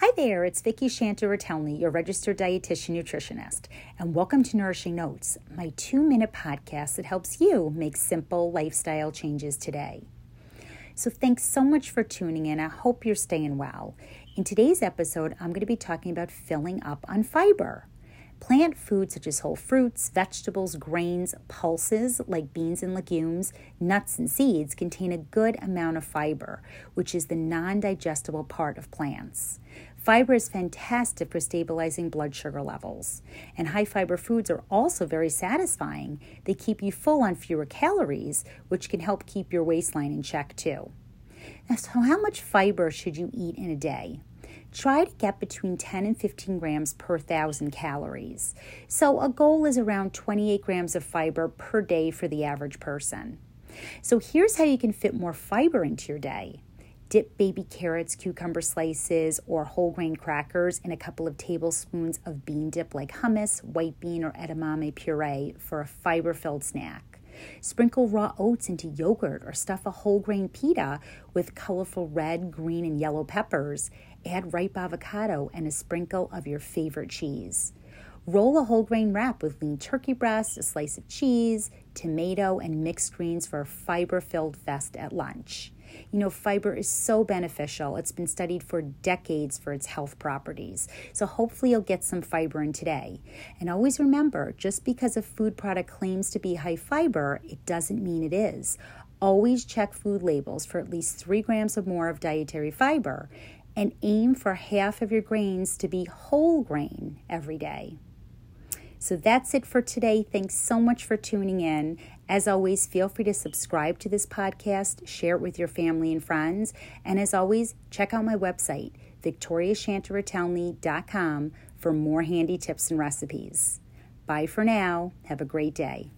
Hi there, it's Vicki Shanta Retelny, your registered dietitian nutritionist, and welcome to Nourishing Notes, my two minute podcast that helps you make simple lifestyle changes today. So, thanks so much for tuning in. I hope you're staying well. In today's episode, I'm going to be talking about filling up on fiber. Plant foods such as whole fruits, vegetables, grains, pulses like beans and legumes, nuts and seeds contain a good amount of fiber, which is the non digestible part of plants. Fiber is fantastic for stabilizing blood sugar levels. And high fiber foods are also very satisfying. They keep you full on fewer calories, which can help keep your waistline in check too. Now, so, how much fiber should you eat in a day? Try to get between 10 and 15 grams per thousand calories. So, a goal is around 28 grams of fiber per day for the average person. So, here's how you can fit more fiber into your day. Dip baby carrots, cucumber slices, or whole grain crackers in a couple of tablespoons of bean dip like hummus, white bean, or edamame puree for a fiber filled snack. Sprinkle raw oats into yogurt or stuff a whole grain pita with colorful red, green, and yellow peppers. Add ripe avocado and a sprinkle of your favorite cheese. Roll a whole grain wrap with lean turkey breast, a slice of cheese, tomato, and mixed greens for a fiber filled fest at lunch. You know, fiber is so beneficial. It's been studied for decades for its health properties. So hopefully you'll get some fiber in today. And always remember just because a food product claims to be high fiber, it doesn't mean it is. Always check food labels for at least three grams or more of dietary fiber and aim for half of your grains to be whole grain every day. So that's it for today. Thanks so much for tuning in. As always, feel free to subscribe to this podcast, share it with your family and friends, and as always, check out my website, victoriashantaretelny.com, for more handy tips and recipes. Bye for now. Have a great day.